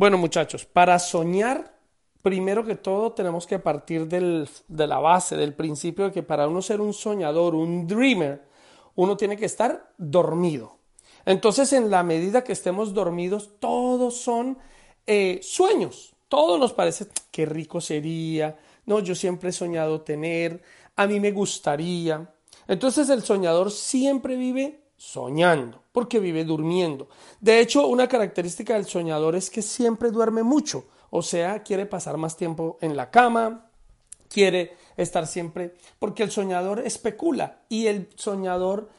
Bueno, muchachos, para soñar, primero que todo tenemos que partir del, de la base, del principio de que para uno ser un soñador, un dreamer, uno tiene que estar dormido. Entonces, en la medida que estemos dormidos, todos son eh, sueños. Todo nos parece, qué rico sería, no, yo siempre he soñado tener, a mí me gustaría. Entonces el soñador siempre vive soñando, porque vive durmiendo. De hecho, una característica del soñador es que siempre duerme mucho, o sea, quiere pasar más tiempo en la cama, quiere estar siempre, porque el soñador especula y el soñador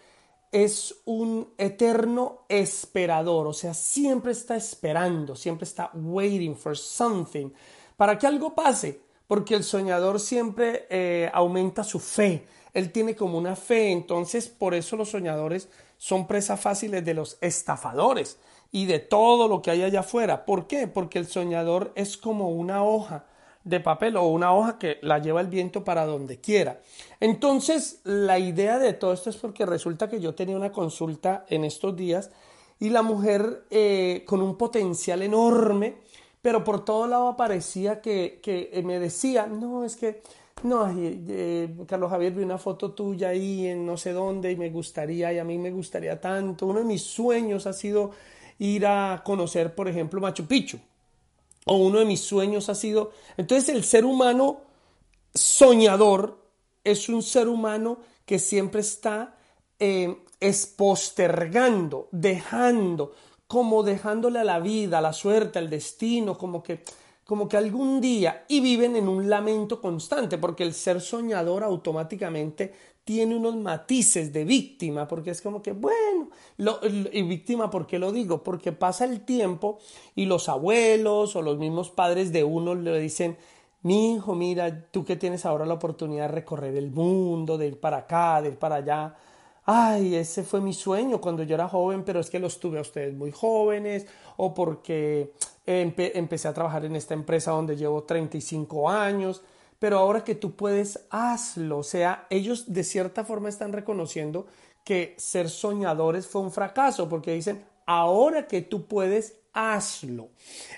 es un eterno esperador, o sea, siempre está esperando, siempre está waiting for something para que algo pase, porque el soñador siempre eh, aumenta su fe, él tiene como una fe, entonces por eso los soñadores son presas fáciles de los estafadores y de todo lo que hay allá afuera. ¿Por qué? Porque el soñador es como una hoja de papel o una hoja que la lleva el viento para donde quiera. Entonces, la idea de todo esto es porque resulta que yo tenía una consulta en estos días y la mujer eh, con un potencial enorme, pero por todo lado aparecía que, que me decía, no, es que no, eh, Carlos Javier, vi una foto tuya ahí en no sé dónde y me gustaría, y a mí me gustaría tanto. Uno de mis sueños ha sido ir a conocer, por ejemplo, Machu Picchu. O uno de mis sueños ha sido... Entonces el ser humano soñador es un ser humano que siempre está eh, postergando, dejando, como dejándole a la vida, a la suerte, al destino, como que como que algún día y viven en un lamento constante, porque el ser soñador automáticamente tiene unos matices de víctima, porque es como que, bueno, y víctima, ¿por qué lo digo? Porque pasa el tiempo y los abuelos o los mismos padres de uno le dicen, mi hijo, mira, tú que tienes ahora la oportunidad de recorrer el mundo, de ir para acá, de ir para allá, ay, ese fue mi sueño cuando yo era joven, pero es que los tuve a ustedes muy jóvenes, o porque empecé a trabajar en esta empresa donde llevo 35 años, pero ahora que tú puedes, hazlo. O sea, ellos de cierta forma están reconociendo que ser soñadores fue un fracaso, porque dicen, ahora que tú puedes, hazlo.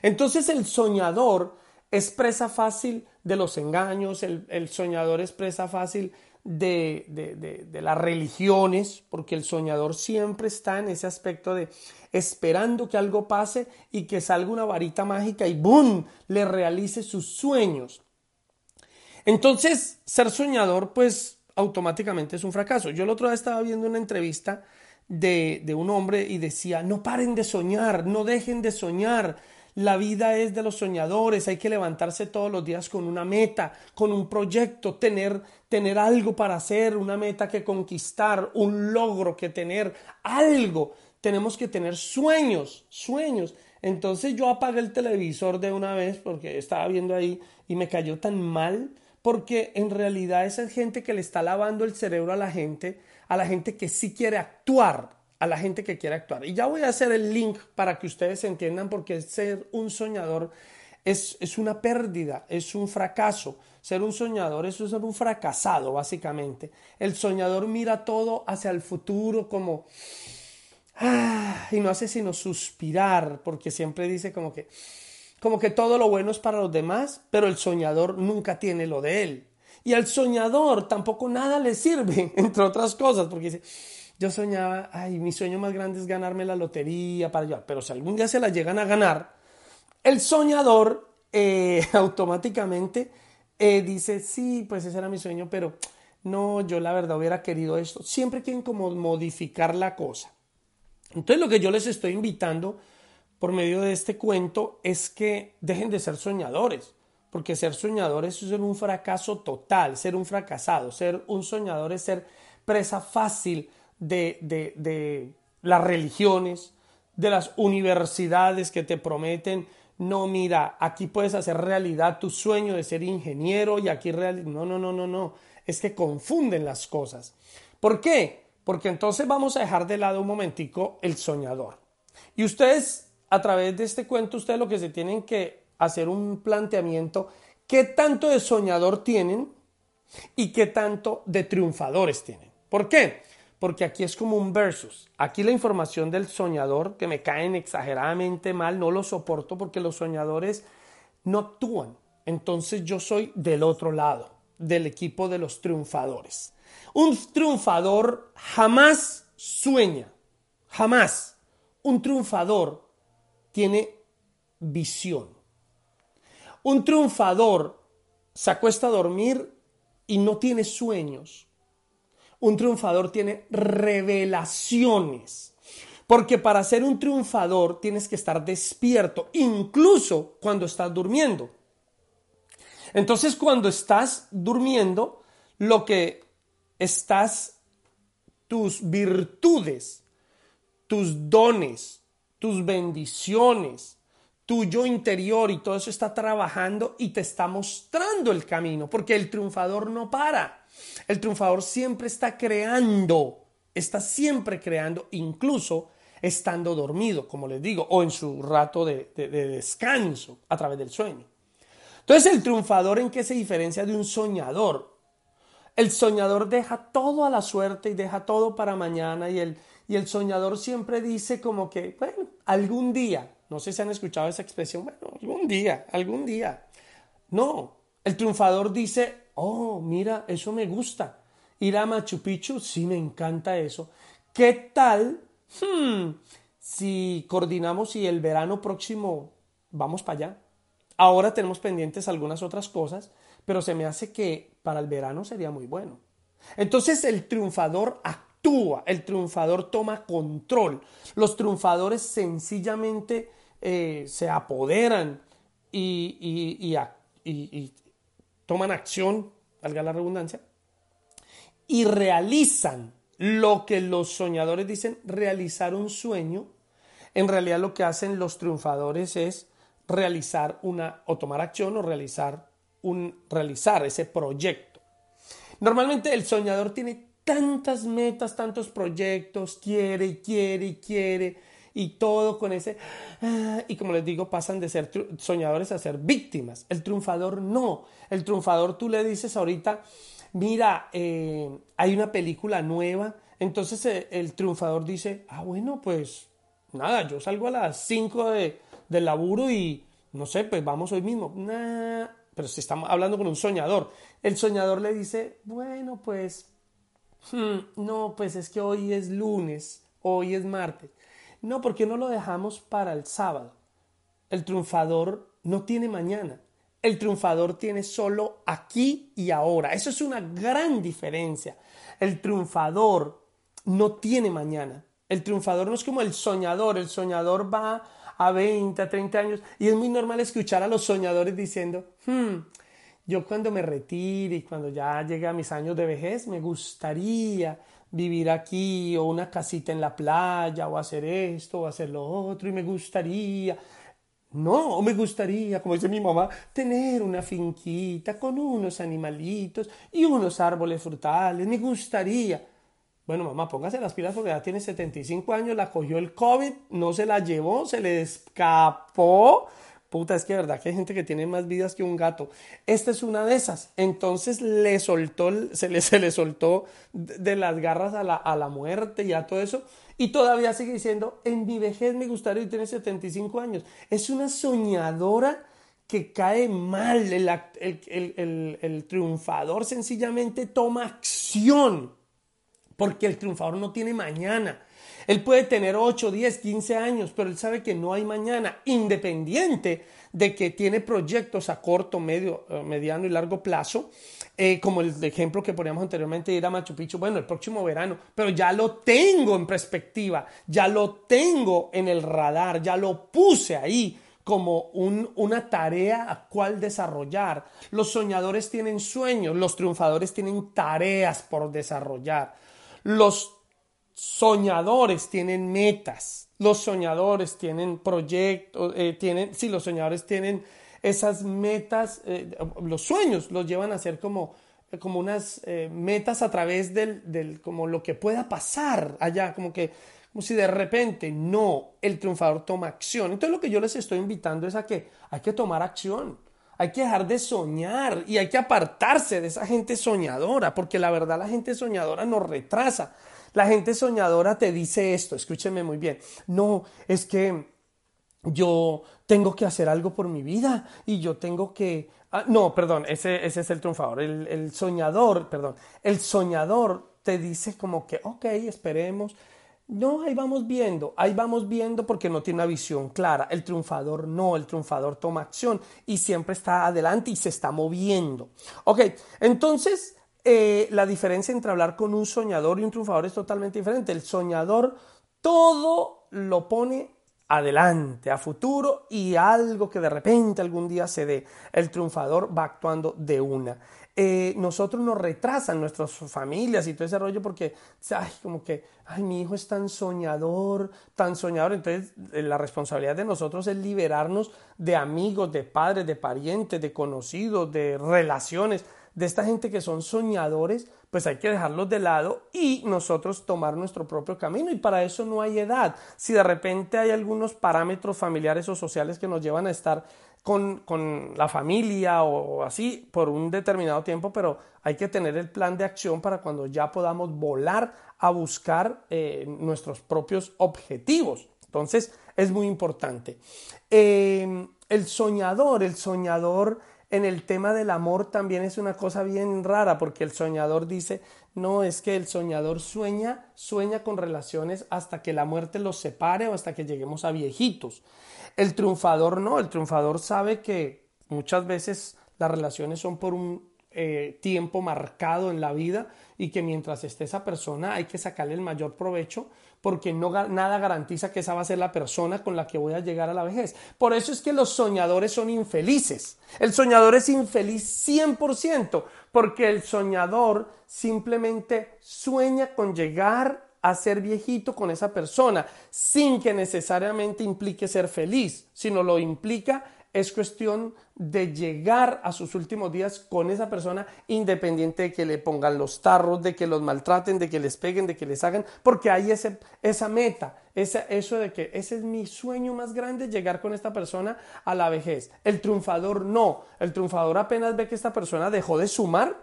Entonces el soñador es presa fácil de los engaños, el, el soñador es presa fácil de, de, de, las religiones, porque el soñador siempre está en ese aspecto de esperando que algo pase y que salga una varita mágica y ¡boom! le realice sus sueños. Entonces, ser soñador, pues automáticamente es un fracaso. Yo el otro día estaba viendo una entrevista de, de un hombre y decía, no paren de soñar, no dejen de soñar la vida es de los soñadores, hay que levantarse todos los días con una meta, con un proyecto, tener, tener algo para hacer, una meta que conquistar, un logro que tener, algo. Tenemos que tener sueños, sueños. Entonces yo apagué el televisor de una vez porque estaba viendo ahí y me cayó tan mal porque en realidad esa gente que le está lavando el cerebro a la gente, a la gente que sí quiere actuar, a la gente que quiere actuar. Y ya voy a hacer el link para que ustedes entiendan porque ser un soñador es, es una pérdida, es un fracaso. Ser un soñador es un fracasado, básicamente. El soñador mira todo hacia el futuro como... Ah, y no hace sino suspirar, porque siempre dice como que, como que todo lo bueno es para los demás, pero el soñador nunca tiene lo de él. Y al soñador tampoco nada le sirve, entre otras cosas, porque dice, yo soñaba, ay, mi sueño más grande es ganarme la lotería para allá, pero si algún día se la llegan a ganar, el soñador eh, automáticamente eh, dice, sí, pues ese era mi sueño, pero no, yo la verdad hubiera querido esto. Siempre quieren como modificar la cosa. Entonces lo que yo les estoy invitando por medio de este cuento es que dejen de ser soñadores, porque ser soñadores es ser un fracaso total, ser un fracasado, ser un soñador es ser presa fácil de, de, de las religiones, de las universidades que te prometen, no, mira, aquí puedes hacer realidad tu sueño de ser ingeniero y aquí real... No, no, no, no, no. Es que confunden las cosas. ¿Por qué? Porque entonces vamos a dejar de lado un momentico el soñador. Y ustedes, a través de este cuento, ustedes lo que se tienen que hacer un planteamiento, ¿qué tanto de soñador tienen y qué tanto de triunfadores tienen? ¿Por qué? Porque aquí es como un versus. Aquí la información del soñador, que me caen exageradamente mal, no lo soporto porque los soñadores no actúan. Entonces yo soy del otro lado, del equipo de los triunfadores. Un triunfador jamás sueña, jamás. Un triunfador tiene visión. Un triunfador se acuesta a dormir y no tiene sueños un triunfador tiene revelaciones. Porque para ser un triunfador tienes que estar despierto, incluso cuando estás durmiendo. Entonces, cuando estás durmiendo, lo que estás, tus virtudes, tus dones, tus bendiciones, tu yo interior y todo eso está trabajando y te está mostrando el camino, porque el triunfador no para. El triunfador siempre está creando, está siempre creando, incluso estando dormido, como les digo, o en su rato de, descanso a través del sueño. Entonces, el triunfador en qué se diferencia de un soñador? El soñador deja todo a la suerte y deja todo para mañana y el, y el soñador siempre dice como que, bueno, algún día, no sé si han escuchado esa expresión, bueno, algún día, algún día. No, el triunfador dice, oh, mira, eso me gusta. Ir a Machu Picchu, sí me encanta eso. ¿Qué tal hmm, si coordinamos y el verano próximo vamos para allá? Ahora tenemos pendientes algunas otras cosas, pero se me hace que para el verano sería muy bueno. Entonces el triunfador actúa, el triunfador toma control. Los triunfadores sencillamente eh, se apoderan y, y, y, toman acción, valga la redundancia, y realizan lo que los soñadores dicen realizar un sueño. En realidad lo que hacen los triunfadores es realizar una o tomar acción o realizar un realizar ese proyecto. Normalmente el soñador tiene tantas metas, tantos proyectos, quiere y quiere y quiere y todo con ese... Ah, y como les digo, pasan de ser soñadores a ser víctimas. El triunfador no. El triunfador tú le dices ahorita, mira, eh, hay una película nueva. Entonces eh, el triunfador dice, ah, bueno, pues nada, yo salgo a las 5 de, del laburo y no sé, pues vamos hoy mismo. pero si estamos hablando con un soñador, el soñador le dice, bueno, pues, hmm, no, pues es que hoy es lunes, hoy es martes. No, porque no lo dejamos para el sábado. El triunfador no tiene mañana. El triunfador tiene solo aquí y ahora. Eso es una gran diferencia. El triunfador no tiene mañana. El triunfador no es como el soñador. El soñador va a 20, a 30 años y es muy normal escuchar a los soñadores diciendo, hmm, yo cuando me retire y cuando ya llegue a mis años de vejez me gustaría vivir aquí o una casita en la playa o hacer esto o hacer lo otro y me gustaría. No, me gustaría, como dice mi mamá, tener una finquita con unos animalitos y unos árboles frutales. Me gustaría. Bueno, mamá, póngase las pilas porque ya tiene 75 años, la cogió el COVID, no se la llevó, se le escapó puta, es que verdad que hay gente que tiene más vidas que un gato. Esta es una de esas. Entonces le soltó, se le, se le soltó de las garras a la, a la muerte y a todo eso. Y todavía sigue diciendo, en mi vejez me gustaría y tiene 75 años. Es una soñadora que cae mal. El, el, el triunfador sencillamente toma acción. Porque el triunfador no tiene mañana. Él puede tener 8, 10, 15 años, pero él sabe que no hay mañana, independiente de que tiene proyectos a corto, medio, eh, mediano y largo plazo, eh, como el ejemplo que poníamos anteriormente de ir a Machu Picchu, bueno, el próximo verano, pero ya lo tengo en perspectiva, ya lo tengo en el radar, ya lo puse ahí como una tarea a cual desarrollar. Los soñadores tienen sueños, los triunfadores tienen tareas por desarrollar. Los soñadores tienen metas Los soñadores tienen proyectos, eh, tienen, sí, los soñadores tienen esas metas, eh, los sueños los llevan a ser como, como unas eh, metas a través del, del, como lo que pueda pasar allá, como que, como si de repente no, el triunfador toma acción. Entonces lo que yo les estoy invitando es a que hay que tomar acción. Hay que dejar de soñar y hay que apartarse de esa gente soñadora, porque la verdad la gente soñadora nos retrasa. La gente soñadora te dice esto, escúcheme muy bien. No, es que yo tengo que hacer algo por mi vida y yo tengo que... Ah, no, perdón, ese, es el triunfador. El, el soñador, perdón, el soñador te dice como que, ok, esperemos. No, ahí vamos viendo, ahí vamos viendo porque no tiene una visión clara. El triunfador no, el triunfador toma acción y siempre está adelante y se está moviendo. Ok, entonces eh, la diferencia entre hablar con un soñador y un triunfador es totalmente diferente. El soñador todo lo pone adelante, a futuro y algo que de repente algún día se dé. El triunfador va actuando de una. Eh, nosotros nos retrasan nuestras familias y todo ese rollo porque, ay, como que, ay, mi hijo es tan soñador, tan soñador. Entonces, eh, la responsabilidad de nosotros es liberarnos de amigos, de padres, de parientes, de conocidos, de relaciones de esta gente que son soñadores, pues hay que dejarlos de lado y nosotros tomar nuestro propio camino. Y para eso no hay edad. Si de repente hay algunos parámetros familiares o sociales que nos llevan a estar con, con, la familia o así por un determinado tiempo, pero hay que tener el plan de acción para cuando ya podamos volar a buscar eh, nuestros propios objetivos. Entonces es muy importante. Eh, el soñador, el soñador en el tema del amor también es una cosa bien rara porque el soñador dice, no, es que el soñador sueña, sueña con relaciones hasta que la muerte los separe o hasta que lleguemos a viejitos. El triunfador no, el triunfador sabe que muchas veces las relaciones son por un eh, tiempo marcado en la vida y que mientras esté esa persona hay que sacarle el mayor provecho porque nada garantiza que esa va a ser la persona con la que voy a llegar a la vejez. Por eso es que los soñadores son infelices. El soñador es infeliz 100% porque el soñador simplemente sueña con llegar a ser viejito con esa persona sin que necesariamente implique ser feliz, sino lo implica es cuestión de llegar a sus últimos días con esa persona independiente de que le pongan los tarros, de que los maltraten, de que les peguen, de que les hagan, porque hay ese, esa meta, esa, eso de que ese es mi sueño más grande, llegar con esta persona a la vejez. El triunfador no, el triunfador apenas ve que esta persona dejó de sumar,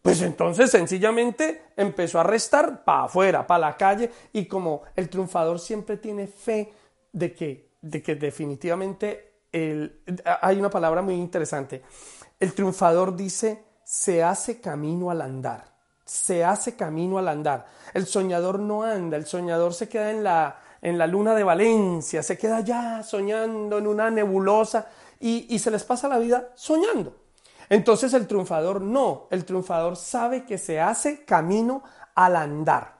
pues entonces sencillamente empezó a restar para afuera, para la calle, y como el triunfador siempre tiene fe de que, de que definitivamente hay una palabra muy interesante. El triunfador dice, se hace camino al andar. Se hace camino al andar. El soñador no anda, el soñador se queda en la, en la luna de Valencia, se queda ya soñando en una nebulosa y, y se les pasa la vida soñando. Entonces el triunfador no, el triunfador sabe que se hace camino al andar.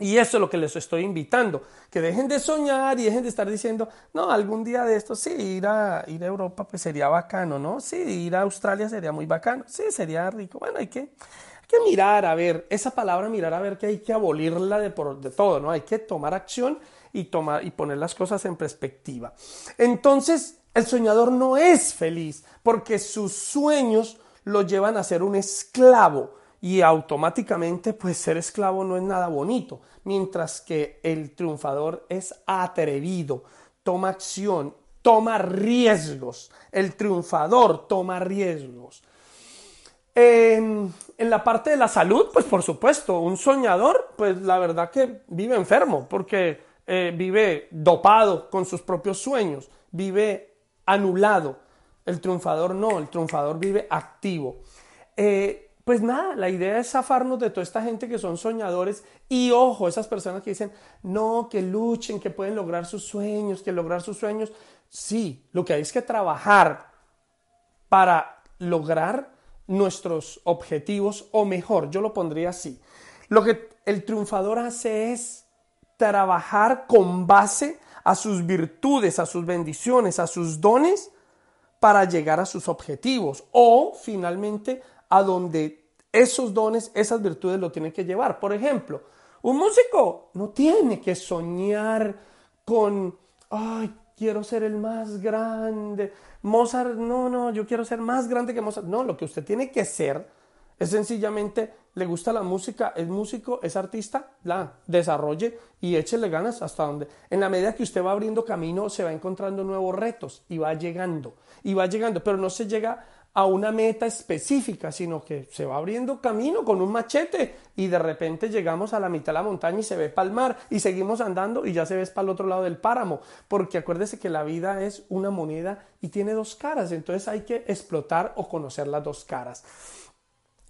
Y eso es lo que les estoy invitando, que dejen de soñar y dejen de estar diciendo, no, algún día de esto, sí, ir a, ir a Europa pues sería bacano, ¿no? Sí, ir a Australia sería muy bacano, sí, sería rico. Bueno, hay que, que mirar a ver, esa palabra mirar a ver que hay que abolirla de, por, de todo, ¿no? Hay que tomar acción y, tomar, y poner las cosas en perspectiva. Entonces, el soñador no es feliz porque sus sueños lo llevan a ser un esclavo y automáticamente pues ser esclavo no es nada bonito, mientras que el triunfador es atrevido, toma acción, toma riesgos, el triunfador toma riesgos. En, la parte de la salud, pues por supuesto, un soñador, pues la verdad que vive enfermo, porque eh, vive dopado con sus propios sueños, vive anulado. El triunfador no, el triunfador vive activo. Eh, pues nada, la idea es zafarnos de toda esta gente que son soñadores y ojo, esas personas que dicen, no, que luchen, que pueden lograr sus sueños, que lograr sus sueños. Sí, lo que hay es que trabajar para lograr nuestros objetivos o mejor, yo lo pondría así. Lo que el triunfador hace es trabajar con base a sus virtudes, a sus bendiciones, a sus dones para llegar a sus objetivos o finalmente a donde esos dones, esas virtudes lo tienen que llevar. Por ejemplo, un músico no tiene que soñar con, ay, quiero ser el más grande. Mozart, no, no, yo quiero ser más grande que Mozart. No, lo que usted tiene que ser es sencillamente, le gusta la música, es músico, es artista, la desarrolle y échele ganas hasta donde. En la medida que usted va abriendo camino, se va encontrando nuevos retos y va llegando, y va llegando, pero no se llega a una meta específica, sino que se va abriendo camino con un machete y de repente llegamos a la mitad de la montaña y se ve palmar y seguimos andando y ya se ve para el otro lado del páramo, porque acuérdese que la vida es una moneda y tiene dos caras, entonces hay que explotar o conocer las dos caras.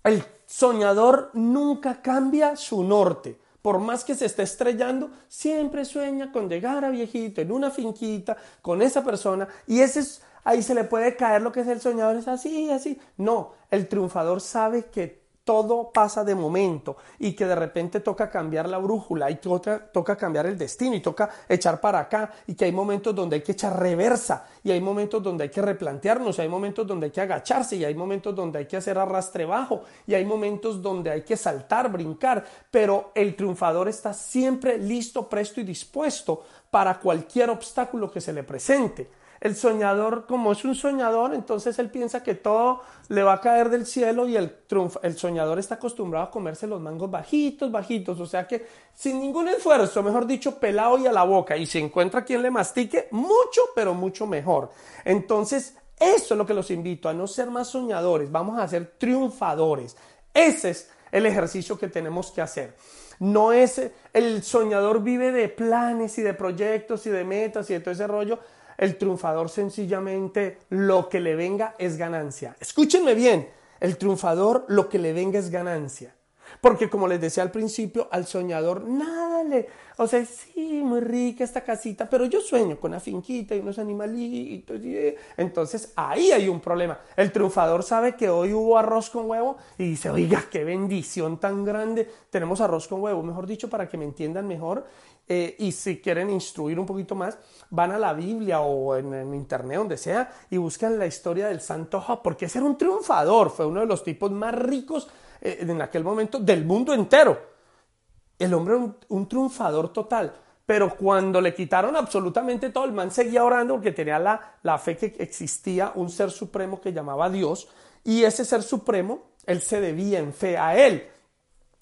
El soñador nunca cambia su norte. Por más que se esté estrellando, siempre sueña con llegar a viejito en una finquita con esa persona y ese es ahí se le puede caer lo que es el soñador, es así, así. No, el triunfador sabe que todo pasa de momento y que de repente toca cambiar la brújula y toca, toca cambiar el destino y toca echar para acá y que hay momentos donde hay que echar reversa y hay momentos donde hay que replantearnos y hay momentos donde hay que agacharse y hay momentos donde hay que hacer arrastre bajo y hay momentos donde hay que saltar, brincar, pero el triunfador está siempre listo, presto y dispuesto para cualquier obstáculo que se le presente. El soñador, como es un soñador, entonces él piensa que todo le va a caer del cielo y el, el soñador está acostumbrado a comerse los mangos bajitos, bajitos, o sea que sin ningún esfuerzo, mejor dicho, pelado y a la boca, y se encuentra quien le mastique, mucho, pero mucho mejor. Entonces, eso es lo que los invito, a no ser más soñadores, vamos a ser triunfadores. Ese es el ejercicio que tenemos que hacer. No es el soñador vive de planes y de proyectos y de metas y de todo ese rollo el triunfador sencillamente lo que le venga es ganancia. Escúchenme bien, el triunfador lo que le venga es ganancia. Porque como les decía al principio, al soñador nada le... O sea, sí, muy rica esta casita, pero yo sueño con una finquita y unos animalitos. Y... Entonces ahí hay un problema. El triunfador sabe que hoy hubo arroz con huevo y dice, oiga, qué bendición tan grande. Tenemos arroz con huevo, mejor dicho, para que me entiendan mejor. Eh, y si quieren instruir un poquito más, van a la Biblia o en, internet, donde sea, y buscan la historia del santo Job, porque ese era un triunfador, fue uno de los tipos más ricos eh, en aquel momento del mundo entero. El hombre un, un triunfador total. Pero cuando le quitaron absolutamente todo, el man seguía orando porque tenía la, la fe que existía un ser supremo que llamaba Dios, y ese ser supremo, él se debía en fe a él.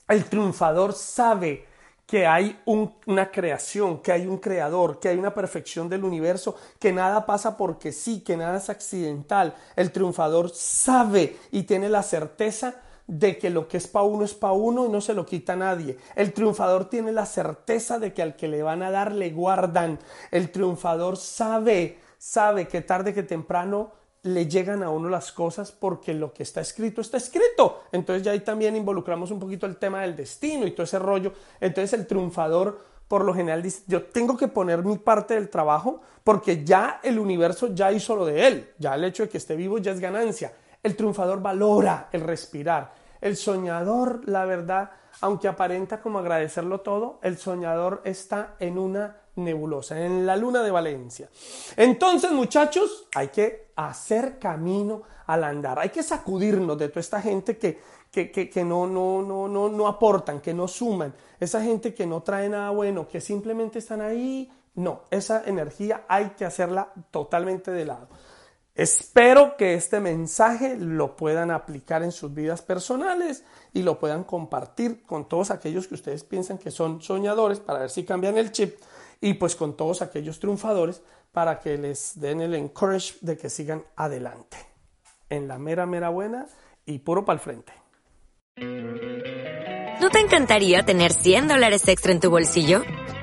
El triunfador sabe que hay una creación, que hay un creador, que hay una perfección del universo, que nada pasa porque sí, que nada es accidental. El triunfador sabe y tiene la certeza de que lo que es para uno es para uno y no se lo quita nadie. El triunfador tiene la certeza de que al que le van a dar le guardan. El triunfador sabe, sabe que tarde que temprano le llegan a uno las cosas porque lo que está escrito está escrito. Entonces ya ahí también involucramos un poquito el tema del destino y todo ese rollo. Entonces el triunfador por lo general dice, yo tengo que poner mi parte del trabajo porque ya el universo ya hizo lo de él. Ya el hecho de que esté vivo ya es ganancia. El triunfador valora el respirar. El soñador, la verdad, aunque aparenta como agradecerlo todo, el soñador está en una nebulosa, en la luna de Valencia. Entonces, muchachos, hay que hacer camino al andar, hay que sacudirnos de toda esta gente que, que, que, no, no, no, no, no aportan, que no suman, esa gente que no trae nada bueno, que simplemente están ahí. No, esa energía hay que hacerla totalmente de lado. Espero que este mensaje lo puedan aplicar en sus vidas personales y lo puedan compartir con todos aquellos que ustedes piensan que son soñadores para ver si cambian el chip y pues con todos aquellos triunfadores para que les den el encourage de que sigan adelante. En la mera, mera buena y puro para el frente. ¿No te encantaría tener 100 dólares extra en tu bolsillo?